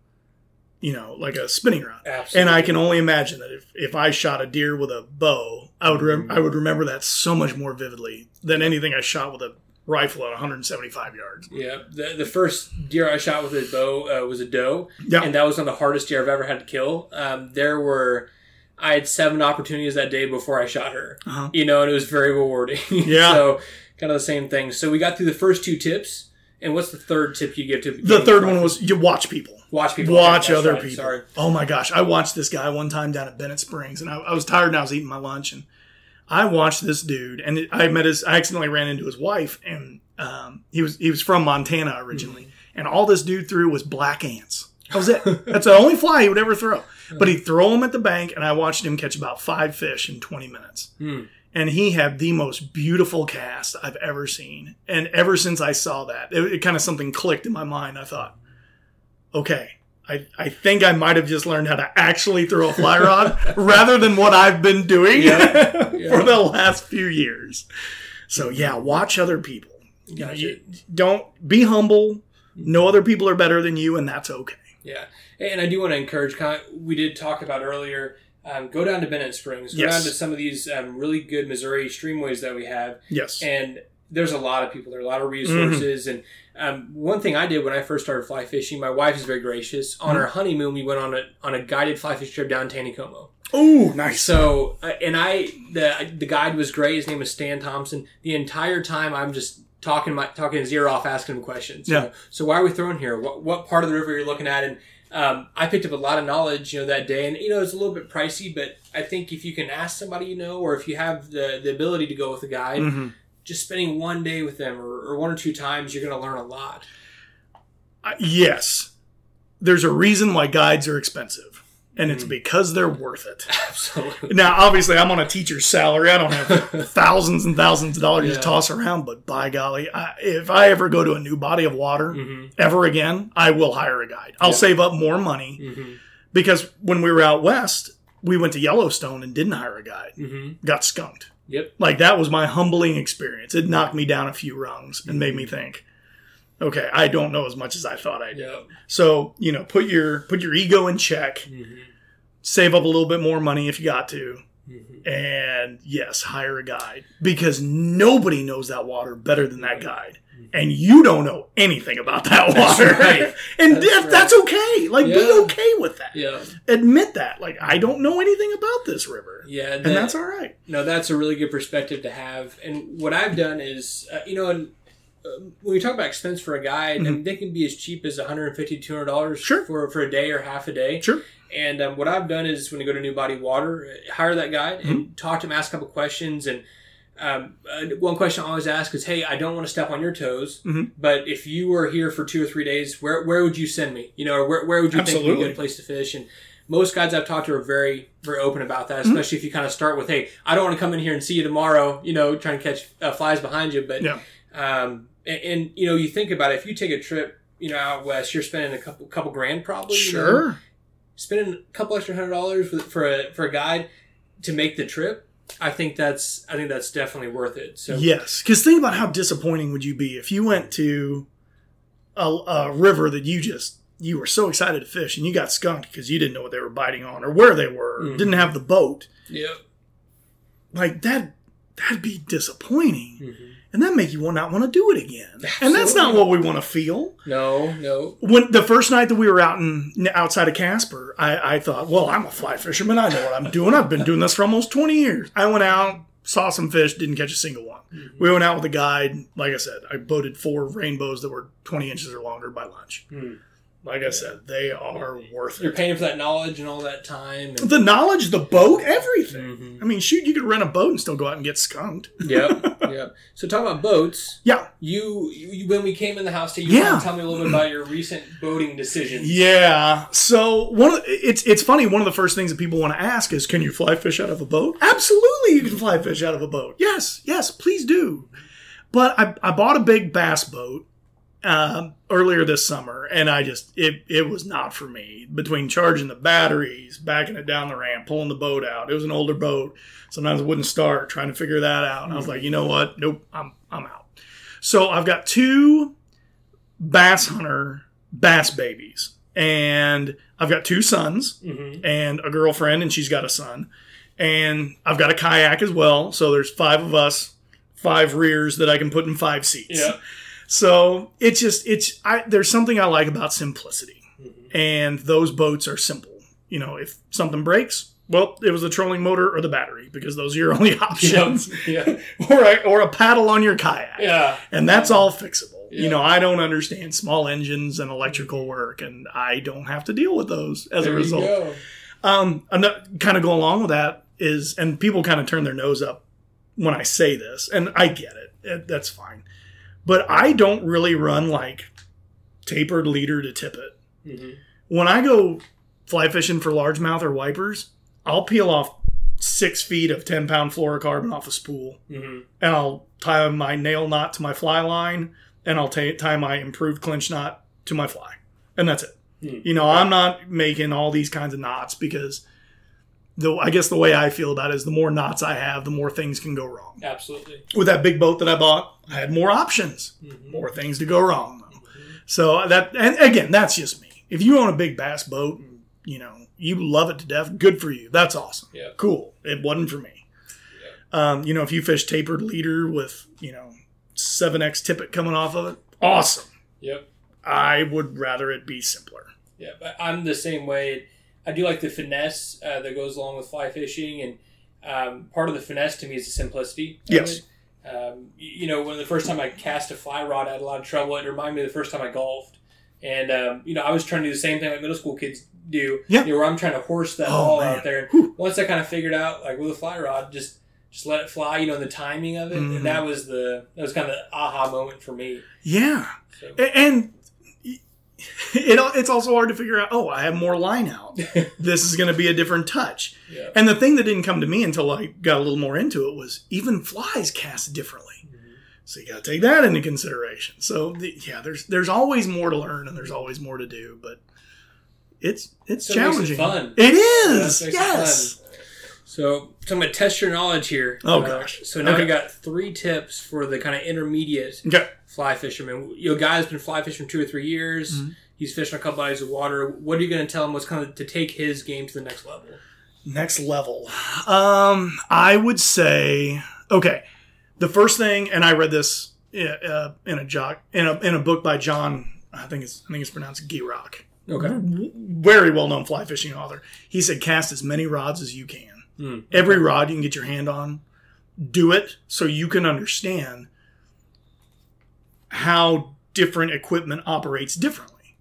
you know, like a spinning rod. absolutely, And I can only imagine that if, if I shot a deer with a bow, I would rem- I would remember that so much more vividly than anything I shot with a rifle at 175 yards. yeah. The the first deer I shot with a bow uh, was a doe. Yeah, and that was one of the hardest deer I've ever had to kill. Um, there were, I had seven opportunities that day before I shot her. Uh-huh. You know, and it was very rewarding. Yeah. so kind of the same thing. So we got through the first two tips, and what's the third tip you give to? the third one was you watch people. watch people. watch Okay, other right, people. Sorry. Oh my gosh, I watched this guy one time down at Bennett Springs, and I, I was tired and I was eating my lunch, and I watched this dude, and it, I met his. I accidentally ran into his wife, and um, he was he was from Montana originally, and all this dude threw was black ants. That was it. That's the only fly he would ever throw. But he'd throw them at the bank, and I watched him catch about five fish in 20 minutes. Hmm. And he had the most beautiful cast I've ever seen. And ever since I saw that, it, it kind of something clicked in my mind. I thought, okay, I, I think I might have just learned how to actually throw a fly rod rather than what I've been doing Yeah, yeah. for the last few years. So yeah, watch other people. You know, you don't be humble. No other people are better than you, and that's okay. Yeah, and I do want to encourage. Kind of, we did talk about earlier. Um, go down to Bennett Springs. Go Yes. down to some of these um, really good Missouri streamways that we have. Yes. and there's a lot of people there are a lot of resources and um, one thing i did when i first started fly fishing my wife is very gracious on our honeymoon we went on a on a guided fly fish trip down Taneycomo. Oh, nice. so uh, and i the the guide was great his name was stan thompson the entire time i'm just talking my talking his ear off asking him questions you Yeah. know, so why are we throwing here what, what part of the river are you're looking at and um, I picked up a lot of knowledge, you know, that day, and you know it's a little bit pricey, but I think if you can ask somebody you know, or if you have the the ability to go with a guide, Mhm. just spending one day with them or, or one or two times, you're going to learn a lot. Uh, yes, there's a reason why guides are expensive. And it's because they're worth it. Absolutely. Now, obviously, I'm on a teacher's salary. I don't have thousands and thousands of dollars Yeah. to toss around, but by golly, I, if I ever go to a new body of water hmm ever again, I will hire a guide. I'll Yeah. save up more money hmm because when we were out west, we went to Yellowstone and didn't hire a guide. hmm Got skunked. Yep. Like that was my humbling experience. It knocked me down a few rungs and made me think, okay, I don't know as much as I thought I did. So, you know, put your put your ego in check, hmm save up a little bit more money if you got to, hmm and yes, hire a guide because nobody knows that water better than that guide. And you don't know anything about that Mm-hmm. That's water. right. and That's that- right. that's okay. Like, be okay with that. Yeah. Admit that. Like, I don't know anything about this river. Yeah. And that- that's all right. No, that's a really good perspective to have. And what I've done is, uh, you know, and, um, when you talk about expense for a guide, I mean, they can be as cheap as 150 200 dollars Mm-hmm. Sure. for for a day or half a day. Sure. And um, what I've done is when you go to New Body Water, uh, hire that guide Mm-hmm. and talk to him, ask a couple questions. And um, uh, one question I always ask is, "Hey, I don't want to step on your toes, Mhm. but if you were here for two or three days, where where would you send me? You know, or where where would you think would be a good place to fish?" And most guides I've talked to are very very open about that, Mm-hmm. especially if you kind of start with, "Hey, I don't want to come in here and see you tomorrow," you know, trying to catch uh, flies behind you, but Yeah. um, and, and you know, you think about it, if you take a trip, you know, out west, you're spending a couple couple grand probably. you know, Sure. spending a couple extra hundred dollars for, for a for a guide to make the trip. I think that's I think that's definitely worth it. So Yes, because think about how disappointing would you be if you went to a, a river that you just you were so excited to fish and you got skunked because you didn't know what they were biting on or where they were, Mhm. didn't have the boat. yeah, Like that, that'd be disappointing, Mhm. And that make you not want to do it again. And that's not what we want to feel. no, no, When the first night that we were out in outside of Casper, I, I thought, well, I'm a fly fisherman. I know what I'm doing. I've been doing this for almost 20 years. I went out, saw some fish, didn't catch a single one. We went out with a guide. Like I said, I boated four rainbows that were 20 inches or longer by lunch. Hmm. Like I said, they are worth it. you're paying for that knowledge and all that time. And, The knowledge, the boat, everything. Mhm. I mean, shoot, you could rent a boat and still go out and get skunked. Yep, yep. So talking about boats, Yeah. you, you when we came in the house, you Yeah. tell me a little bit about your recent boating decisions. Yeah. So one of it's it's funny. One of the first things that people want to ask is, "Can you fly fish out of a boat?" Absolutely, you can fly fish out of a boat. Yes, yes, please do. But I, I bought a big bass boat um, earlier this summer, and I just it it was not for me. Between charging the batteries, backing it down the ramp, pulling the boat out. It was an older boat. Sometimes it wouldn't start. Trying to figure that out. And I was like, you know what? Nope, I'm I'm out. So I've got two bass hunter bass babies, and I've got two sons hmm and a girlfriend, and she's got a son, and I've got a kayak as well. So there's five of us, five rears that I can put in five seats. Yeah. So it's just it's I there's something I like about simplicity, Mhm. and those boats are simple. You know, if something breaks, well, it was the trolling motor or the battery because those are your only options, Yeah. or a, or a paddle on your kayak, Yeah. and that's all fixable. Yeah. You know, I don't understand small engines and electrical work, and I don't have to deal with those as There a you result. go. Um, ano- kind of go along with that is, and people kind of turn their nose up when I say this, and I get it that's fine. But I don't really run like tapered leader to tippet. Mhm. When I go fly fishing for largemouth or wipers, I'll peel off six feet of 10 pound fluorocarbon off a spool Mhm. and I'll tie my nail knot to my fly line and I'll ta tie my improved clinch knot to my fly. And that's it. Hmm. You know, I'm not making all these kinds of knots because the I guess the way I feel about it is the more knots I have, the more things can go wrong. Absolutely. With that big boat that I bought, I had more options, Mhm. more things to go wrong. So that and again, that's just me. If you own a big bass boat, and, you know, you love it to death, good for you. That's awesome. Yeah. Cool. It wasn't for me. Yeah. Um, you know, if you fish tapered leader with, you know, 7x tippet coming off of it, awesome. Yep. I would rather it be simpler. Yeah, but I'm the same way. I do like the finesse uh, that goes along with fly fishing, and um, part of the finesse to me is the simplicity. Yes. Um, you know, when the first time I cast a fly rod, I had a lot of trouble. It reminded me of the first time I golfed, and um, you know, I was trying to do the same thing like middle school kids do. Yeah. You know, where I'm trying to horse that Oh, ball man. out there. Whew. Once I kind of figured out, like with a fly rod, just just let it fly. You know, the timing of it, Mhm. and that was the that was kind of the aha moment for me. Yeah. So, And it, it's also hard to figure out. Oh, I have more line out. this is going to be a different touch. Yeah. And the thing that didn't come to me until I got a little more into it was even flies cast differently. Mm-hmm. So you got to take that into consideration. So the, yeah, there's there's always more to learn and there's always more to do, but it's it's So it makes it challenging. fun. It is. it yes. fun. So, so I'm going to test your knowledge here. Oh, Uh, gosh. So now Okay. we got three tips for the kind of intermediate Okay. fly fisherman. Your guy's been fly fishing two or three years. Mm-hmm. He's fishing a couple bodies of water. What are you going to tell him? What's kind of to take his game to the next level? Next level. Um, I would say okay. The first thing, and I read this uh, in a jock in a in a book by John. I think it's I think it's pronounced Gierach. Okay. Very well known fly fishing author. He said cast as many rods as you can. Hmm. Every rod you can get your hand on, do it so you can understand how different equipment operates differently.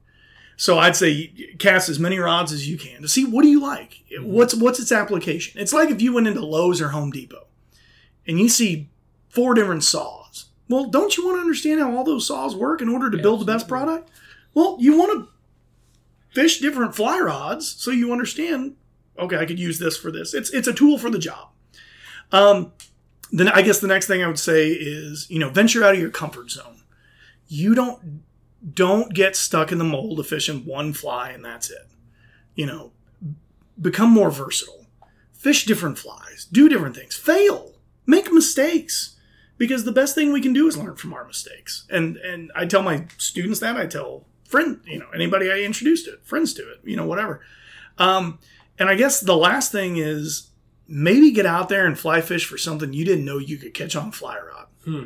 So I'd say cast as many rods as you can to see what do you like. What's what's its application? It's like if you went into Lowe's or Home Depot and you see four different saws. Well, don't you want to understand how all those saws work in order to build the best product? Well, you want to fish different fly rods so you understand. Okay, I could use this for this. It's it's a tool for the job. Um, then I guess the next thing I would say is you know venture out of your comfort zone. You don't don't get stuck in the mold of fishing one fly and that's it. You know, become more versatile. Fish different flies. Do different things. Fail. Make mistakes. Because the best thing we can do is learn from our mistakes. And and I tell my students that. I tell friend, you know, anybody I introduce to it, friends to it, you know, whatever. Um, and I guess the last thing is maybe get out there and fly fish for something you didn't know you could catch on fly rod. Hmm.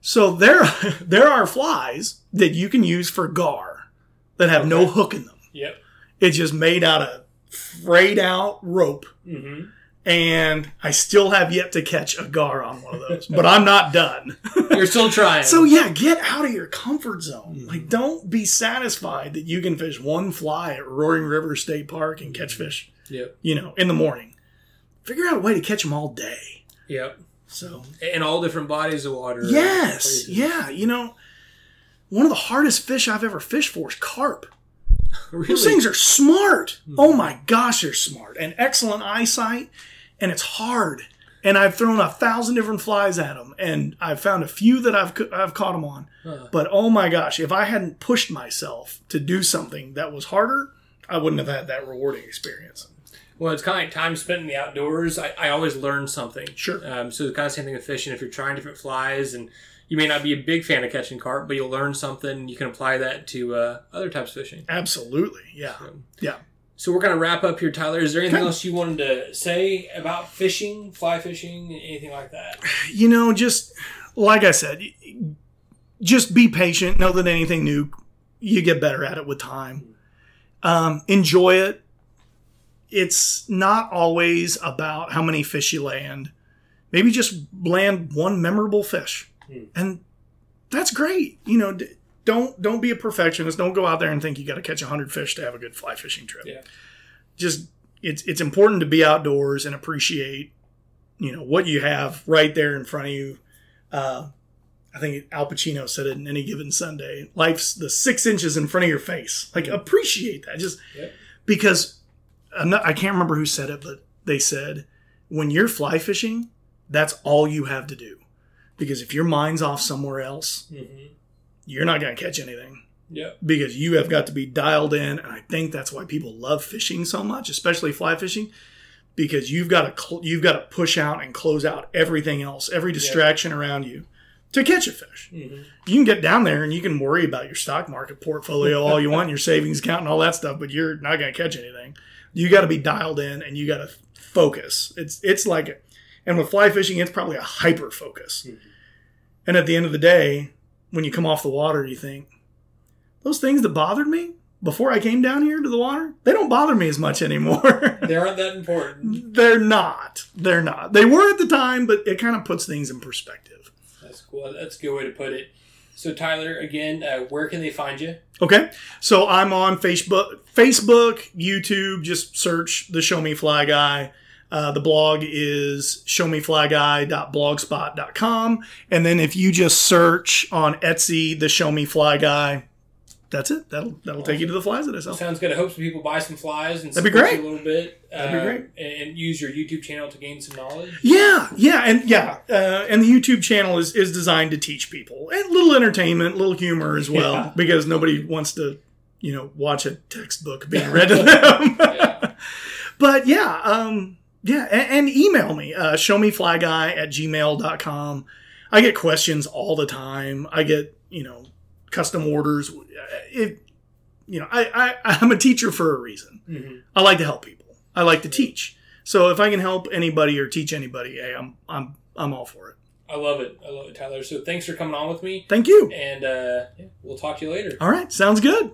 So there, there are flies that you can use for gar that have no hook in them. Yep. It's just made out of frayed out rope. Mm-hmm. And I still have yet to catch a gar on one of those, but I'm not done. You're still trying. So yeah, get out of your comfort zone. Like, don't be satisfied that you can fish one fly at Roaring River State Park and catch fish, Yep. you know, in the morning. Figure out a way to catch them all day. Yep. So In all different bodies of water. yes, yeah, you know, one of the hardest fish I've ever fished for is carp. Really? Those things are smart. Hmm. Oh my gosh, they're smart and excellent eyesight, and it's hard. And I've thrown a thousand different flies at them, and I've found a few that I've I've caught them on. Huh. But oh my gosh, if I hadn't pushed myself to do something that was harder, I wouldn't have had that rewarding experience. Well, it's kind of like time spent in the outdoors. I, I always learn something. Sure. Um, so the kind of same thing with fishing. If you're trying different flies, and you may not be a big fan of catching carp, but you'll learn something. You can apply that to uh, other types of fishing. Absolutely, yeah, yeah. So we're gonna wrap up here, Tyler. Is there anything Okay. else you wanted to say about fishing, fly fishing, anything like that? You know, just like I said, just be patient. Know that anything new, you get better at it with time. Um, enjoy it. It's not always about how many fish you land. Maybe just land one memorable fish, Hmm. and that's great. You know, don't don't be a perfectionist. Don't go out there and think you got to catch hundred fish to have a good fly fishing trip. Yeah. Just it's it's important to be outdoors and appreciate you know what you have right there in front of you. Uh, I think Al Pacino said it in any given Sunday. Life's the six inches in front of your face. Like appreciate that, just Yep. because not- I can't remember who said it, but they said when you're fly fishing, that's all you have to do. Because if your mind's off somewhere else, Mm-hmm. you're not going to catch anything Yep. because you have got to be dialed in and i think that's why people love fishing so much especially fly fishing because you've got to cl- you've got to push out and close out everything else every distraction around you to catch a fish Mm-hmm. you can get down there and you can worry about your stock market portfolio all you want your savings account and all that stuff but you're not going to catch anything you got to be dialed in and you got to focus it's it's like and with fly fishing it's probably a hyper focus Mhm. and at the end of the day when you come off the water you think those things that bothered me before I came down here to the water, they don't bother me as much anymore. They aren't that important. They're not. They're not. They were at the time, but it kind of puts things in perspective. Cool. That's a good way to put it. So Tyler, again, uh, where can they find you? Okay, so I'm on Facebook, Facebook, YouTube. Just search the Show Me Fly Guy. Uh, the blog is showmeflyguy.blogspot.com. And then if you just search on Etsy, the Show Me Fly Guy, that's it. That'll that'll take you to the flies that I sell. Sounds good. I hope some people buy some flies and That'd be great. a little bit. That'd be uh, great. And, and use your YouTube channel to gain some knowledge. Yeah, yeah, and yeah, uh, and the YouTube channel is is designed to teach people and little entertainment, little humor as well, Yeah. because nobody wants to, you know, watch a textbook being read to them. Yeah. but yeah, um, yeah, and, and email me, uh, showmeflyguy at gmail.com. I get questions all the time. I get, you know, custom orders. It, you know, I, I, I'm a teacher for a reason. Mhm. I like to help people. I like to teach. So if I can help anybody or teach anybody, hey, I'm, I'm, I'm all for it. I love it. I love it, Tyler. So thanks for coming on with me. Thank you. And uh, yeah, we'll talk to you later. All right. Sounds good.